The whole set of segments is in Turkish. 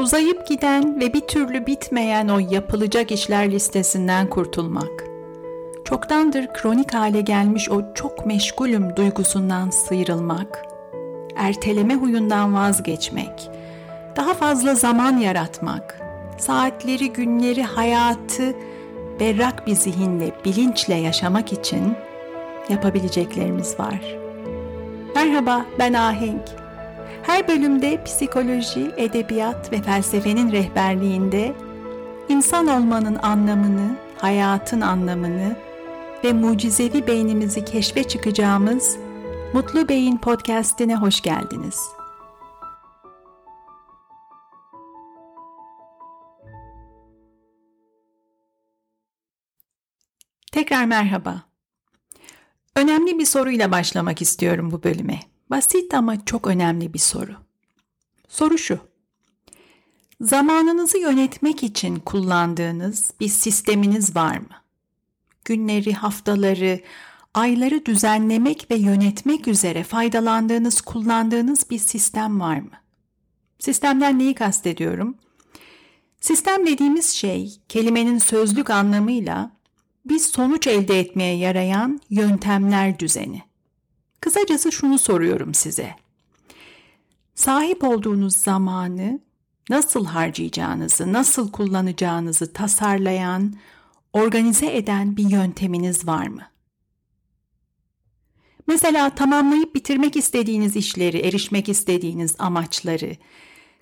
Uzayıp giden ve bir türlü bitmeyen o yapılacak işler listesinden kurtulmak. Çoktandır kronik hale gelmiş o çok meşgulüm duygusundan sıyrılmak. Erteleme huyundan vazgeçmek. Daha fazla zaman yaratmak. Saatleri, günleri, hayatı berrak bir zihinle, bilinçle yaşamak için yapabileceklerimiz var. Merhaba, ben Ahenk. Her bölümde psikoloji, edebiyat ve felsefenin rehberliğinde insan olmanın anlamını, hayatın anlamını ve mucizevi beynimizi keşfe çıkacağımız Mutlu Beyin podcast'ine hoş geldiniz. Tekrar merhaba. Önemli bir soruyla başlamak istiyorum bu bölüme. Basit ama çok önemli bir soru. Soru şu. Zamanınızı yönetmek için kullandığınız bir sisteminiz var mı? Günleri, haftaları, ayları düzenlemek ve yönetmek üzere faydalandığınız, kullandığınız bir sistem var mı? Sistemden neyi kastediyorum? Sistem dediğimiz şey kelimenin sözlük anlamıyla bir sonuç elde etmeye yarayan yöntemler düzeni. Kısacası şunu soruyorum size. Sahip olduğunuz zamanı nasıl harcayacağınızı, nasıl kullanacağınızı tasarlayan, organize eden bir yönteminiz var mı? Mesela tamamlayıp bitirmek istediğiniz işleri, erişmek istediğiniz amaçları,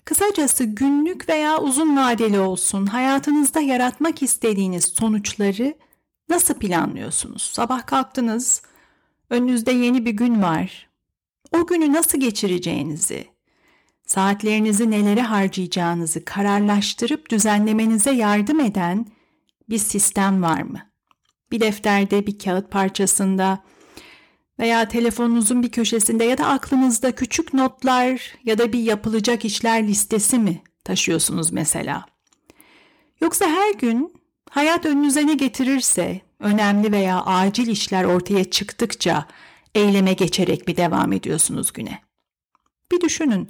kısacası günlük veya uzun vadeli olsun hayatınızda yaratmak istediğiniz sonuçları nasıl planlıyorsunuz? Sabah kalktınız, önünüzde yeni bir gün var. O günü nasıl geçireceğinizi, saatlerinizi nelere harcayacağınızı kararlaştırıp düzenlemenize yardım eden bir sistem var mı? Bir defterde, bir kağıt parçasında veya telefonunuzun bir köşesinde ya da aklınızda küçük notlar ya da bir yapılacak işler listesi mi taşıyorsunuz mesela? Yoksa her gün hayat önünüze ne getirirse, önemli veya acil işler ortaya çıktıkça eyleme geçerek mi devam ediyorsunuz güne? Bir düşünün.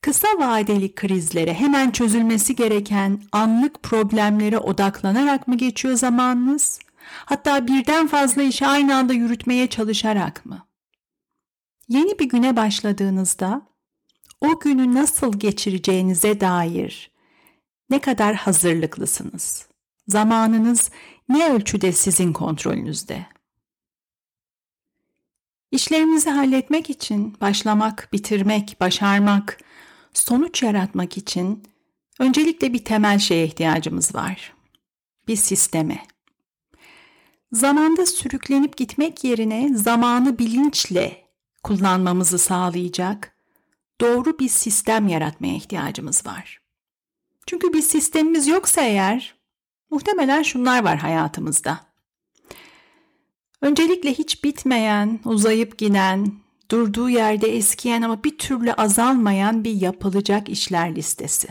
Kısa vadeli krizlere hemen çözülmesi gereken anlık problemlere odaklanarak mı geçiyor zamanınız? Hatta birden fazla işi aynı anda yürütmeye çalışarak mı? Yeni bir güne başladığınızda o günü nasıl geçireceğinize dair ne kadar hazırlıklısınız? Zamanınız ne ölçüde sizin kontrolünüzde? İşlerimizi halletmek için başlamak, bitirmek, başarmak, sonuç yaratmak için öncelikle bir temel şeye ihtiyacımız var. Bir sisteme. Zamanda sürüklenip gitmek yerine zamanı bilinçle kullanmamızı sağlayacak doğru bir sistem yaratmaya ihtiyacımız var. Çünkü bir sistemimiz yoksa eğer muhtemelen şunlar var hayatımızda. Öncelikle hiç bitmeyen, uzayıp giden, durduğu yerde eskiyen ama bir türlü azalmayan bir yapılacak işler listesi.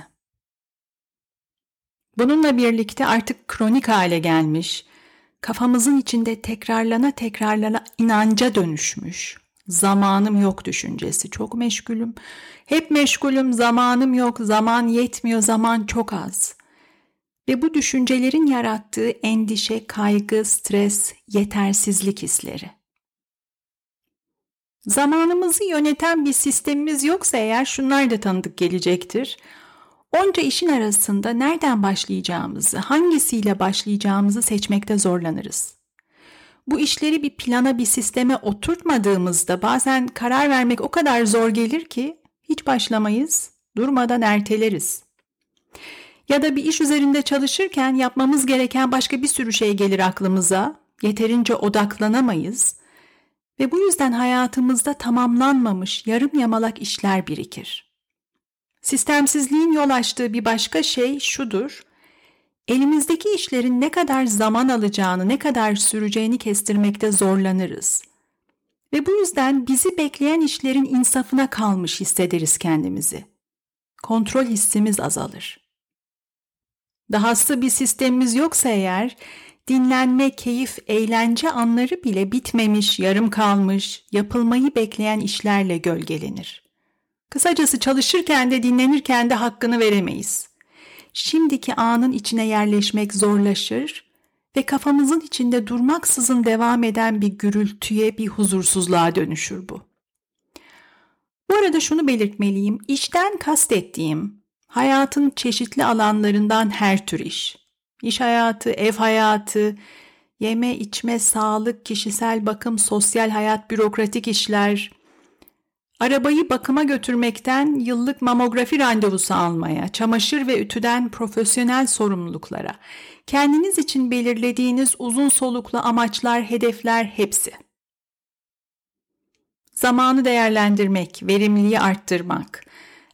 Bununla birlikte artık kronik hale gelmiş, kafamızın içinde tekrarlana tekrarlana inanca dönüşmüş. Zamanım yok düşüncesi. Çok meşgulüm. Hep meşgulüm, zamanım yok, zaman yetmiyor, zaman çok az. Ve bu düşüncelerin yarattığı endişe, kaygı, stres, yetersizlik hisleri. Zamanımızı yöneten bir sistemimiz yoksa eğer şunlar da tanıdık gelecektir. Onca işin arasında nereden başlayacağımızı, hangisiyle başlayacağımızı seçmekte zorlanırız. Bu işleri bir plana, bir sisteme oturtmadığımızda bazen karar vermek o kadar zor gelir ki hiç başlamayız, durmadan erteleriz. Ya da bir iş üzerinde çalışırken yapmamız gereken başka bir sürü şey gelir aklımıza, yeterince odaklanamayız ve bu yüzden hayatımızda tamamlanmamış yarım yamalak işler birikir. Sistemsizliğin yol açtığı bir başka şey şudur. Elimizdeki işlerin ne kadar zaman alacağını, ne kadar süreceğini kestirmekte zorlanırız. Ve bu yüzden bizi bekleyen işlerin insafına kalmış hissederiz kendimizi. Kontrol hissimiz azalır. Dahası bir sistemimiz yoksa eğer dinlenme, keyif, eğlence anları bile bitmemiş, yarım kalmış, yapılmayı bekleyen işlerle gölgelenir. Kısacası çalışırken de dinlenirken de hakkını veremeyiz. Şimdiki anın içine yerleşmek zorlaşır ve kafamızın içinde durmaksızın devam eden bir gürültüye, bir huzursuzluğa dönüşür bu. Bu arada şunu belirtmeliyim. İşten kastettiğim hayatın çeşitli alanlarından her tür iş. İş hayatı, ev hayatı, yeme, içme, sağlık, kişisel bakım, sosyal hayat, bürokratik işler, arabayı bakıma götürmekten yıllık mamografi randevusu almaya, çamaşır ve ütüden profesyonel sorumluluklara, kendiniz için belirlediğiniz uzun soluklu amaçlar, hedefler hepsi. Zamanı değerlendirmek, verimliliği arttırmak,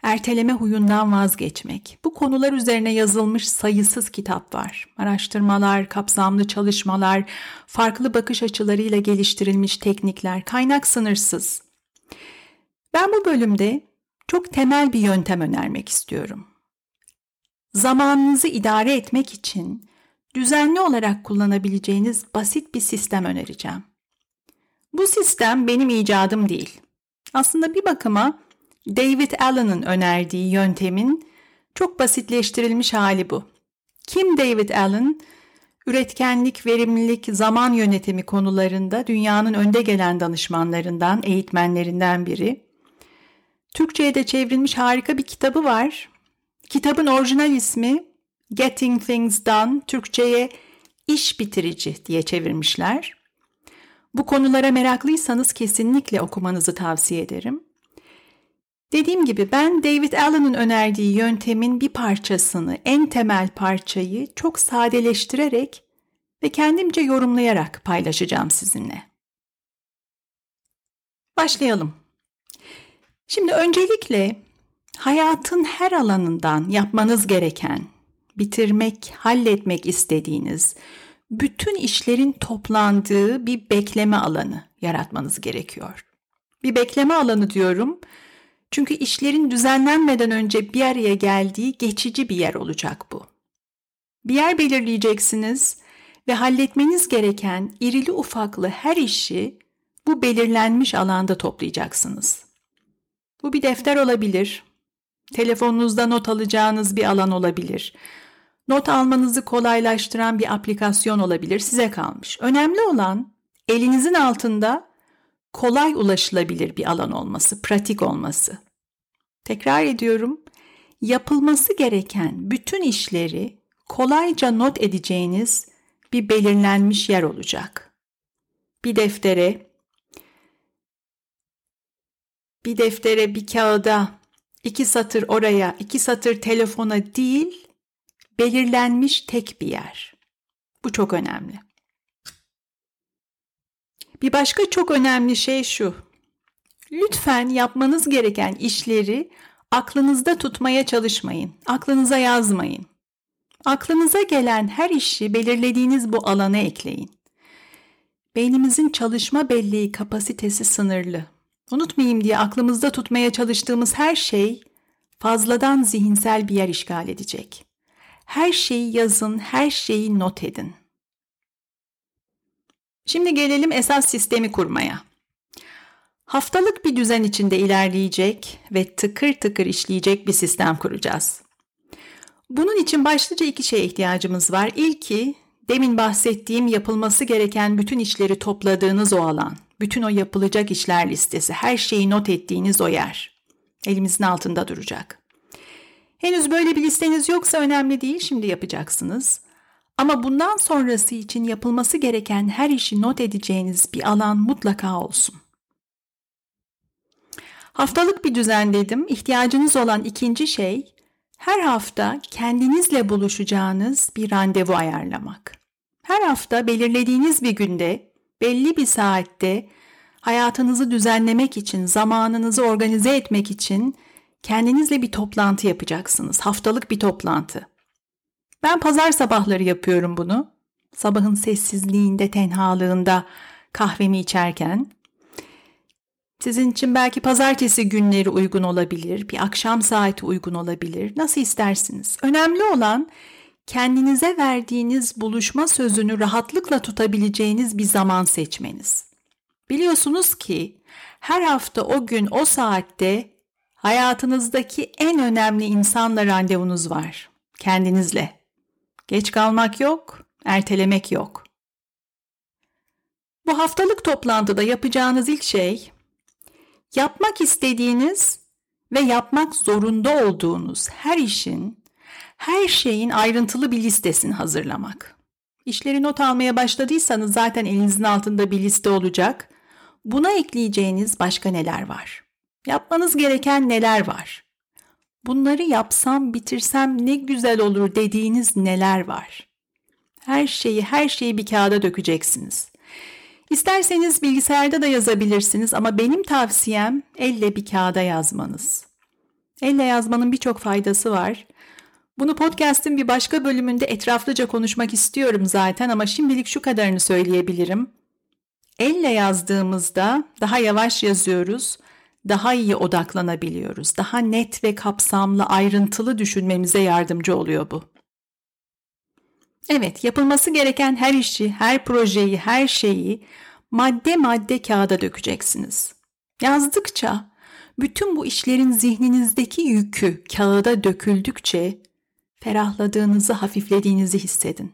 erteleme huyundan vazgeçmek. Bu konular üzerine yazılmış sayısız kitap var. Araştırmalar, kapsamlı çalışmalar, farklı bakış açılarıyla geliştirilmiş teknikler, kaynak sınırsız. Ben bu bölümde çok temel bir yöntem önermek istiyorum. Zamanınızı idare etmek için düzenli olarak kullanabileceğiniz basit bir sistem önereceğim. Bu sistem benim icadım değil. Aslında bir bakıma David Allen'ın önerdiği yöntemin çok basitleştirilmiş hali bu. Kim David Allen? Üretkenlik, verimlilik, zaman yönetimi konularında dünyanın önde gelen danışmanlarından, eğitmenlerinden biri. Türkçe'ye de çevrilmiş harika bir kitabı var. Kitabın orijinal ismi Getting Things Done, Türkçe'ye iş bitirici diye çevirmişler. Bu konulara meraklıysanız kesinlikle okumanızı tavsiye ederim. Dediğim gibi ben David Allen'ın önerdiği yöntemin bir parçasını, en temel parçayı çok sadeleştirerek ve kendimce yorumlayarak paylaşacağım sizinle. Başlayalım. Şimdi öncelikle hayatın her alanından yapmanız gereken, bitirmek, halletmek istediğiniz bütün işlerin toplandığı bir bekleme alanı yaratmanız gerekiyor. Bir bekleme alanı diyorum çünkü işlerin düzenlenmeden önce bir araya geldiği geçici bir yer olacak bu. Bir yer belirleyeceksiniz ve halletmeniz gereken irili ufaklı her işi bu belirlenmiş alanda toplayacaksınız. Bu bir defter olabilir, telefonunuzda not alacağınız bir alan olabilir, not almanızı kolaylaştıran bir aplikasyon olabilir, size kalmış. Önemli olan elinizin altında kolay ulaşılabilir bir alan olması, pratik olması. Tekrar ediyorum, yapılması gereken bütün işleri kolayca not edeceğiniz bir belirlenmiş yer olacak. Bir deftere, bir deftere, bir kağıda, iki satır oraya, iki satır telefona değil, belirlenmiş tek bir yer. Bu çok önemli. Bir başka çok önemli şey şu. Lütfen yapmanız gereken işleri aklınızda tutmaya çalışmayın. Aklınıza yazmayın. Aklınıza gelen her işi belirlediğiniz bu alana ekleyin. Beynimizin çalışma belleği kapasitesi sınırlı. Unutmayayım diye aklımızda tutmaya çalıştığımız her şey fazladan zihinsel bir yer işgal edecek. Her şeyi yazın, her şeyi not edin. Şimdi gelelim esas sistemi kurmaya. Haftalık bir düzen içinde ilerleyecek ve tıkır tıkır işleyecek bir sistem kuracağız. Bunun için başlıca iki şeye ihtiyacımız var. İlki demin bahsettiğim yapılması gereken bütün işleri topladığınız o alan, bütün o yapılacak işler listesi, her şeyi not ettiğiniz o yer. Elimizin altında duracak. Henüz böyle bir listeniz yoksa önemli değil, şimdi yapacaksınız. Ama bundan sonrası için yapılması gereken her işi not edeceğiniz bir alan mutlaka olsun. Haftalık bir düzen dedim. İhtiyacınız olan ikinci şey her hafta kendinizle buluşacağınız bir randevu ayarlamak. Her hafta belirlediğiniz bir günde, belli bir saatte hayatınızı düzenlemek için, zamanınızı organize etmek için kendinizle bir toplantı yapacaksınız. Haftalık bir toplantı. Ben pazar sabahları yapıyorum bunu. Sabahın sessizliğinde, tenhalığında kahvemi içerken. Sizin için belki pazartesi günleri uygun olabilir, bir akşam saati uygun olabilir. Nasıl istersiniz? Önemli olan kendinize verdiğiniz buluşma sözünü rahatlıkla tutabileceğiniz bir zaman seçmeniz. Biliyorsunuz ki her hafta o gün o saatte Hayatınızdaki en önemli insanla randevunuz var. Kendinizle. Geç kalmak yok, ertelemek yok. Bu haftalık toplantıda yapacağınız ilk şey yapmak istediğiniz ve yapmak zorunda olduğunuz her işin, her şeyin ayrıntılı bir listesini hazırlamak. İşleri not almaya başladıysanız zaten elinizin altında bir liste olacak. Buna ekleyeceğiniz başka neler var? Yapmanız gereken neler var? Bunları yapsam, bitirsem ne güzel olur dediğiniz neler var? Her şeyi, her şeyi bir kağıda dökeceksiniz. İsterseniz bilgisayarda da yazabilirsiniz ama benim tavsiyem elle bir kağıda yazmanız. Elle yazmanın birçok faydası var. Bunu podcast'in bir başka bölümünde etraflıca konuşmak istiyorum zaten ama şimdilik şu kadarını söyleyebilirim. Elle yazdığımızda daha yavaş yazıyoruz, daha iyi odaklanabiliyoruz. Daha net ve kapsamlı, ayrıntılı düşünmemize yardımcı oluyor bu. Evet, yapılması gereken her işi, her projeyi, her şeyi madde madde kağıda dökeceksiniz. Yazdıkça bütün bu işlerin zihninizdeki yükü kağıda döküldükçe ferahladığınızı, hafiflediğinizi hissedin.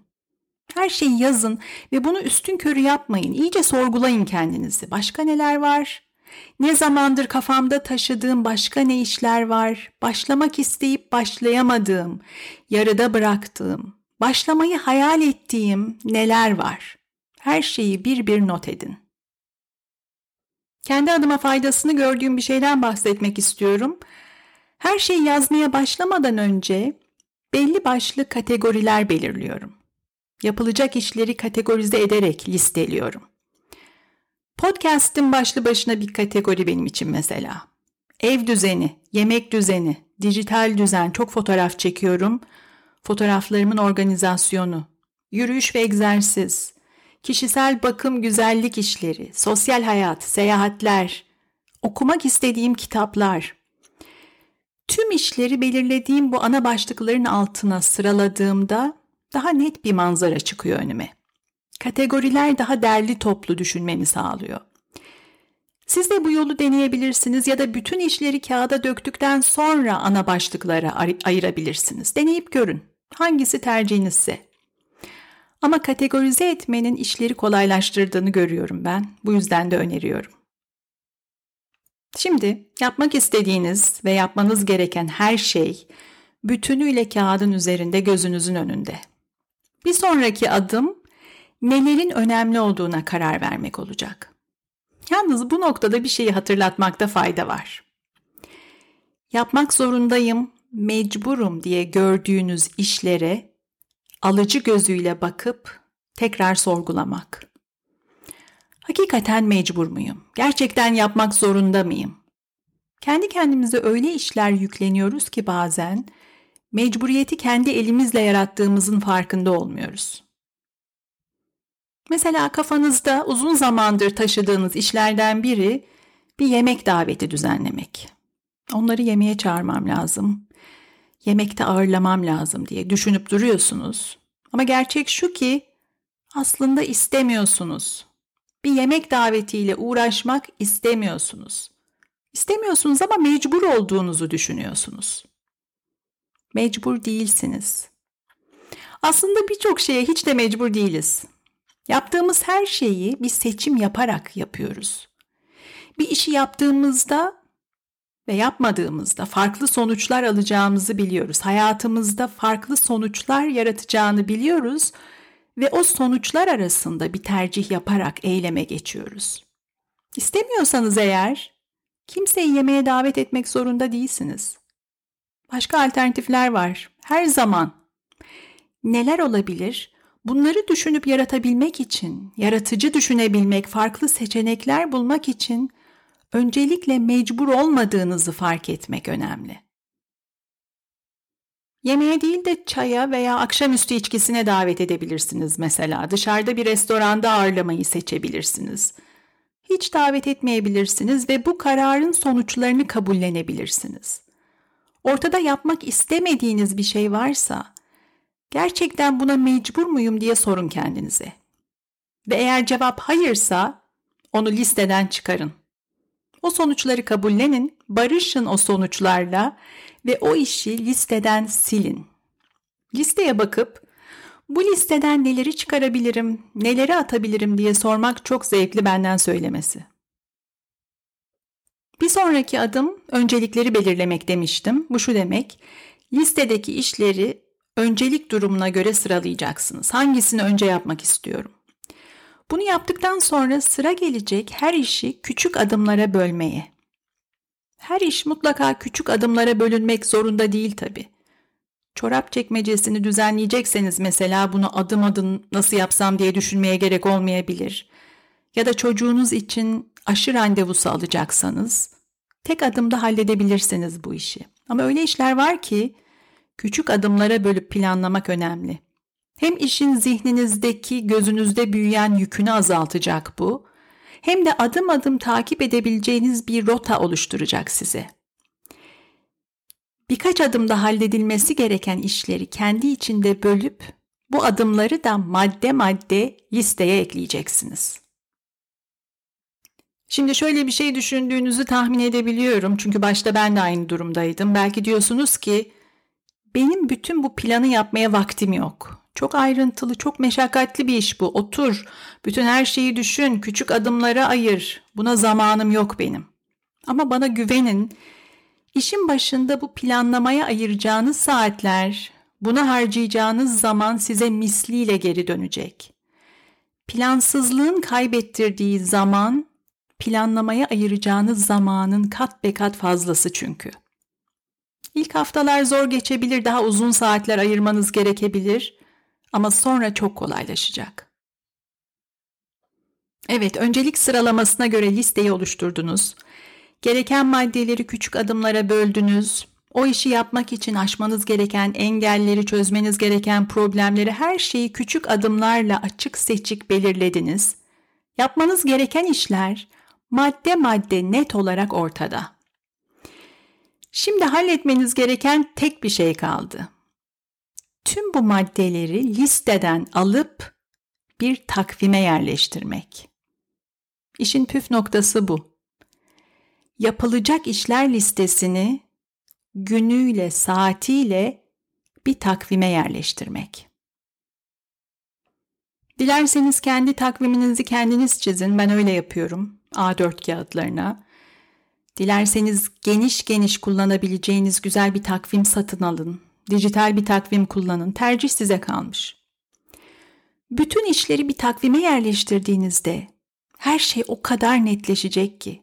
Her şeyi yazın ve bunu üstün körü yapmayın. İyice sorgulayın kendinizi. Başka neler var? Ne zamandır kafamda taşıdığım başka ne işler var? Başlamak isteyip başlayamadığım, yarıda bıraktığım, başlamayı hayal ettiğim neler var? Her şeyi bir bir not edin. Kendi adıma faydasını gördüğüm bir şeyden bahsetmek istiyorum. Her şeyi yazmaya başlamadan önce belli başlı kategoriler belirliyorum. Yapılacak işleri kategorize ederek listeliyorum. Podcast'in başlı başına bir kategori benim için mesela. Ev düzeni, yemek düzeni, dijital düzen, çok fotoğraf çekiyorum. Fotoğraflarımın organizasyonu, yürüyüş ve egzersiz, kişisel bakım güzellik işleri, sosyal hayat, seyahatler, okumak istediğim kitaplar. Tüm işleri belirlediğim bu ana başlıkların altına sıraladığımda daha net bir manzara çıkıyor önüme. Kategoriler daha derli toplu düşünmemi sağlıyor. Siz de bu yolu deneyebilirsiniz ya da bütün işleri kağıda döktükten sonra ana başlıklara ayırabilirsiniz. Deneyip görün. Hangisi tercihinizse. Ama kategorize etmenin işleri kolaylaştırdığını görüyorum ben. Bu yüzden de öneriyorum. Şimdi yapmak istediğiniz ve yapmanız gereken her şey bütünüyle kağıdın üzerinde gözünüzün önünde. Bir sonraki adım nelerin önemli olduğuna karar vermek olacak. Yalnız bu noktada bir şeyi hatırlatmakta fayda var. Yapmak zorundayım, mecburum diye gördüğünüz işlere alıcı gözüyle bakıp tekrar sorgulamak. Hakikaten mecbur muyum? Gerçekten yapmak zorunda mıyım? Kendi kendimize öyle işler yükleniyoruz ki bazen mecburiyeti kendi elimizle yarattığımızın farkında olmuyoruz. Mesela kafanızda uzun zamandır taşıdığınız işlerden biri bir yemek daveti düzenlemek. Onları yemeğe çağırmam lazım. Yemekte ağırlamam lazım diye düşünüp duruyorsunuz. Ama gerçek şu ki aslında istemiyorsunuz. Bir yemek davetiyle uğraşmak istemiyorsunuz. İstemiyorsunuz ama mecbur olduğunuzu düşünüyorsunuz. Mecbur değilsiniz. Aslında birçok şeye hiç de mecbur değiliz. Yaptığımız her şeyi bir seçim yaparak yapıyoruz. Bir işi yaptığımızda ve yapmadığımızda farklı sonuçlar alacağımızı biliyoruz. Hayatımızda farklı sonuçlar yaratacağını biliyoruz ve o sonuçlar arasında bir tercih yaparak eyleme geçiyoruz. İstemiyorsanız eğer kimseyi yemeğe davet etmek zorunda değilsiniz. Başka alternatifler var. Her zaman. Neler olabilir? Bunları düşünüp yaratabilmek için, yaratıcı düşünebilmek, farklı seçenekler bulmak için öncelikle mecbur olmadığınızı fark etmek önemli. Yemeğe değil de çaya veya akşamüstü içkisine davet edebilirsiniz mesela. Dışarıda bir restoranda ağırlamayı seçebilirsiniz. Hiç davet etmeyebilirsiniz ve bu kararın sonuçlarını kabullenebilirsiniz. Ortada yapmak istemediğiniz bir şey varsa Gerçekten buna mecbur muyum diye sorun kendinize. Ve eğer cevap hayırsa onu listeden çıkarın. O sonuçları kabullenin, barışın o sonuçlarla ve o işi listeden silin. Listeye bakıp bu listeden neleri çıkarabilirim, neleri atabilirim diye sormak çok zevkli benden söylemesi. Bir sonraki adım öncelikleri belirlemek demiştim. Bu şu demek, listedeki işleri öncelik durumuna göre sıralayacaksınız. Hangisini önce yapmak istiyorum? Bunu yaptıktan sonra sıra gelecek her işi küçük adımlara bölmeye. Her iş mutlaka küçük adımlara bölünmek zorunda değil tabi. Çorap çekmecesini düzenleyecekseniz mesela bunu adım adım nasıl yapsam diye düşünmeye gerek olmayabilir. Ya da çocuğunuz için aşı randevusu alacaksanız tek adımda halledebilirsiniz bu işi. Ama öyle işler var ki küçük adımlara bölüp planlamak önemli. Hem işin zihninizdeki, gözünüzde büyüyen yükünü azaltacak bu, hem de adım adım takip edebileceğiniz bir rota oluşturacak size. Birkaç adımda halledilmesi gereken işleri kendi içinde bölüp bu adımları da madde madde listeye ekleyeceksiniz. Şimdi şöyle bir şey düşündüğünüzü tahmin edebiliyorum çünkü başta ben de aynı durumdaydım. Belki diyorsunuz ki benim bütün bu planı yapmaya vaktim yok. Çok ayrıntılı, çok meşakkatli bir iş bu. Otur, bütün her şeyi düşün, küçük adımlara ayır. Buna zamanım yok benim. Ama bana güvenin. İşin başında bu planlamaya ayıracağınız saatler, buna harcayacağınız zaman size misliyle geri dönecek. Plansızlığın kaybettirdiği zaman, planlamaya ayıracağınız zamanın kat be kat fazlası çünkü. İlk haftalar zor geçebilir, daha uzun saatler ayırmanız gerekebilir ama sonra çok kolaylaşacak. Evet, öncelik sıralamasına göre listeyi oluşturdunuz. Gereken maddeleri küçük adımlara böldünüz. O işi yapmak için aşmanız gereken engelleri, çözmeniz gereken problemleri her şeyi küçük adımlarla açık seçik belirlediniz. Yapmanız gereken işler madde madde net olarak ortada. Şimdi halletmeniz gereken tek bir şey kaldı. Tüm bu maddeleri listeden alıp bir takvime yerleştirmek. İşin püf noktası bu. Yapılacak işler listesini günüyle, saatiyle bir takvime yerleştirmek. Dilerseniz kendi takviminizi kendiniz çizin. Ben öyle yapıyorum. A4 kağıtlarına. Dilerseniz geniş geniş kullanabileceğiniz güzel bir takvim satın alın. Dijital bir takvim kullanın. Tercih size kalmış. Bütün işleri bir takvime yerleştirdiğinizde her şey o kadar netleşecek ki.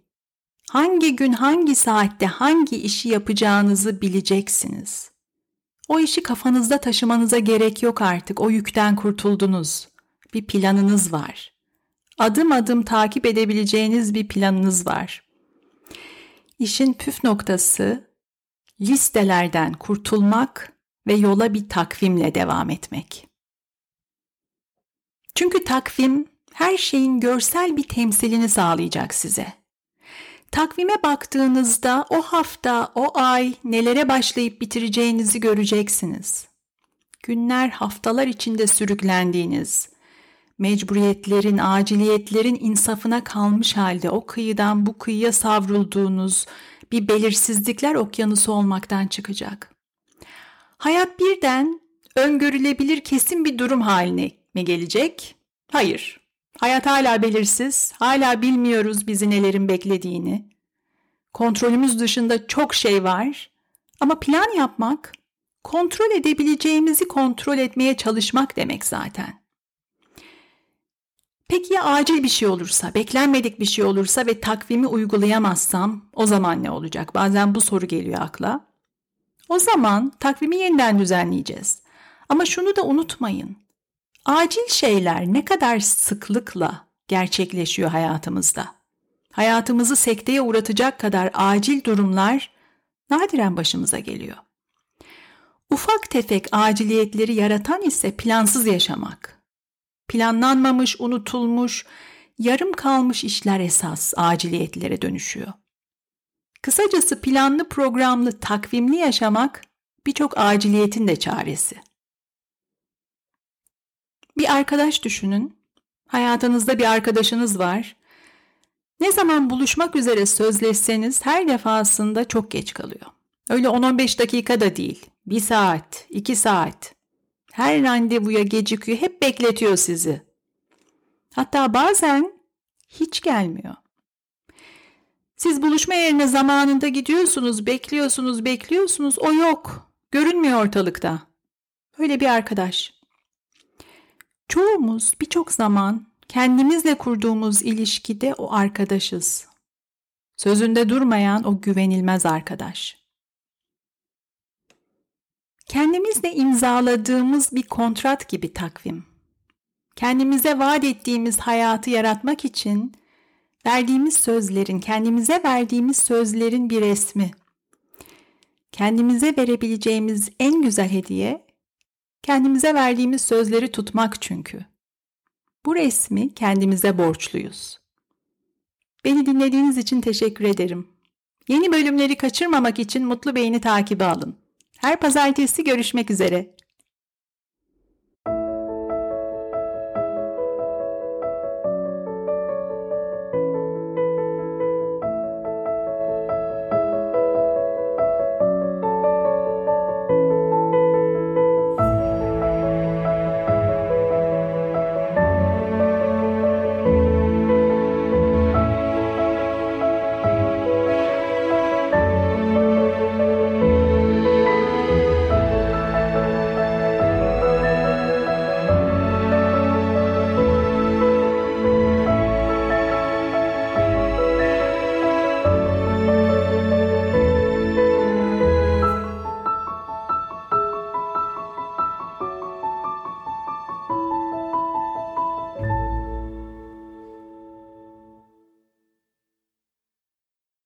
Hangi gün hangi saatte hangi işi yapacağınızı bileceksiniz. O işi kafanızda taşımanıza gerek yok artık. O yükten kurtuldunuz. Bir planınız var. Adım adım takip edebileceğiniz bir planınız var. İşin püf noktası listelerden kurtulmak ve yola bir takvimle devam etmek. Çünkü takvim her şeyin görsel bir temsilini sağlayacak size. Takvime baktığınızda o hafta, o ay nelere başlayıp bitireceğinizi göreceksiniz. Günler, haftalar içinde sürüklendiğiniz, mecburiyetlerin, aciliyetlerin insafına kalmış halde o kıyıdan bu kıyıya savrulduğunuz bir belirsizlikler okyanusu olmaktan çıkacak. Hayat birden öngörülebilir kesin bir durum haline mi gelecek? Hayır. Hayat hala belirsiz, hala bilmiyoruz bizi nelerin beklediğini. Kontrolümüz dışında çok şey var ama plan yapmak, kontrol edebileceğimizi kontrol etmeye çalışmak demek zaten. Peki ya acil bir şey olursa, beklenmedik bir şey olursa ve takvimi uygulayamazsam o zaman ne olacak? Bazen bu soru geliyor akla. O zaman takvimi yeniden düzenleyeceğiz. Ama şunu da unutmayın. Acil şeyler ne kadar sıklıkla gerçekleşiyor hayatımızda? Hayatımızı sekteye uğratacak kadar acil durumlar nadiren başımıza geliyor. Ufak tefek aciliyetleri yaratan ise plansız yaşamak. Planlanmamış, unutulmuş, yarım kalmış işler esas aciliyetlere dönüşüyor. Kısacası planlı programlı takvimli yaşamak birçok aciliyetin de çaresi. Bir arkadaş düşünün. Hayatınızda bir arkadaşınız var. Ne zaman buluşmak üzere sözleşseniz her defasında çok geç kalıyor. Öyle 10-15 dakika da değil. Bir saat, iki saat. Her randevuya gecikiyor, hep bekletiyor sizi. Hatta bazen hiç gelmiyor. Siz buluşma yerine zamanında gidiyorsunuz, bekliyorsunuz, bekliyorsunuz. O yok. Görünmüyor ortalıkta. Öyle bir arkadaş. Çoğumuz birçok zaman kendimizle kurduğumuz ilişkide o arkadaşız. Sözünde durmayan o güvenilmez arkadaş. Kendimizle imzaladığımız bir kontrat gibi takvim. Kendimize vaat ettiğimiz hayatı yaratmak için verdiğimiz sözlerin, kendimize verdiğimiz sözlerin bir resmi. Kendimize verebileceğimiz en güzel hediye kendimize verdiğimiz sözleri tutmak çünkü. Bu resmi kendimize borçluyuz. Beni dinlediğiniz için teşekkür ederim. Yeni bölümleri kaçırmamak için Mutlu Beyni takibi alın. Her pazartesi görüşmek üzere.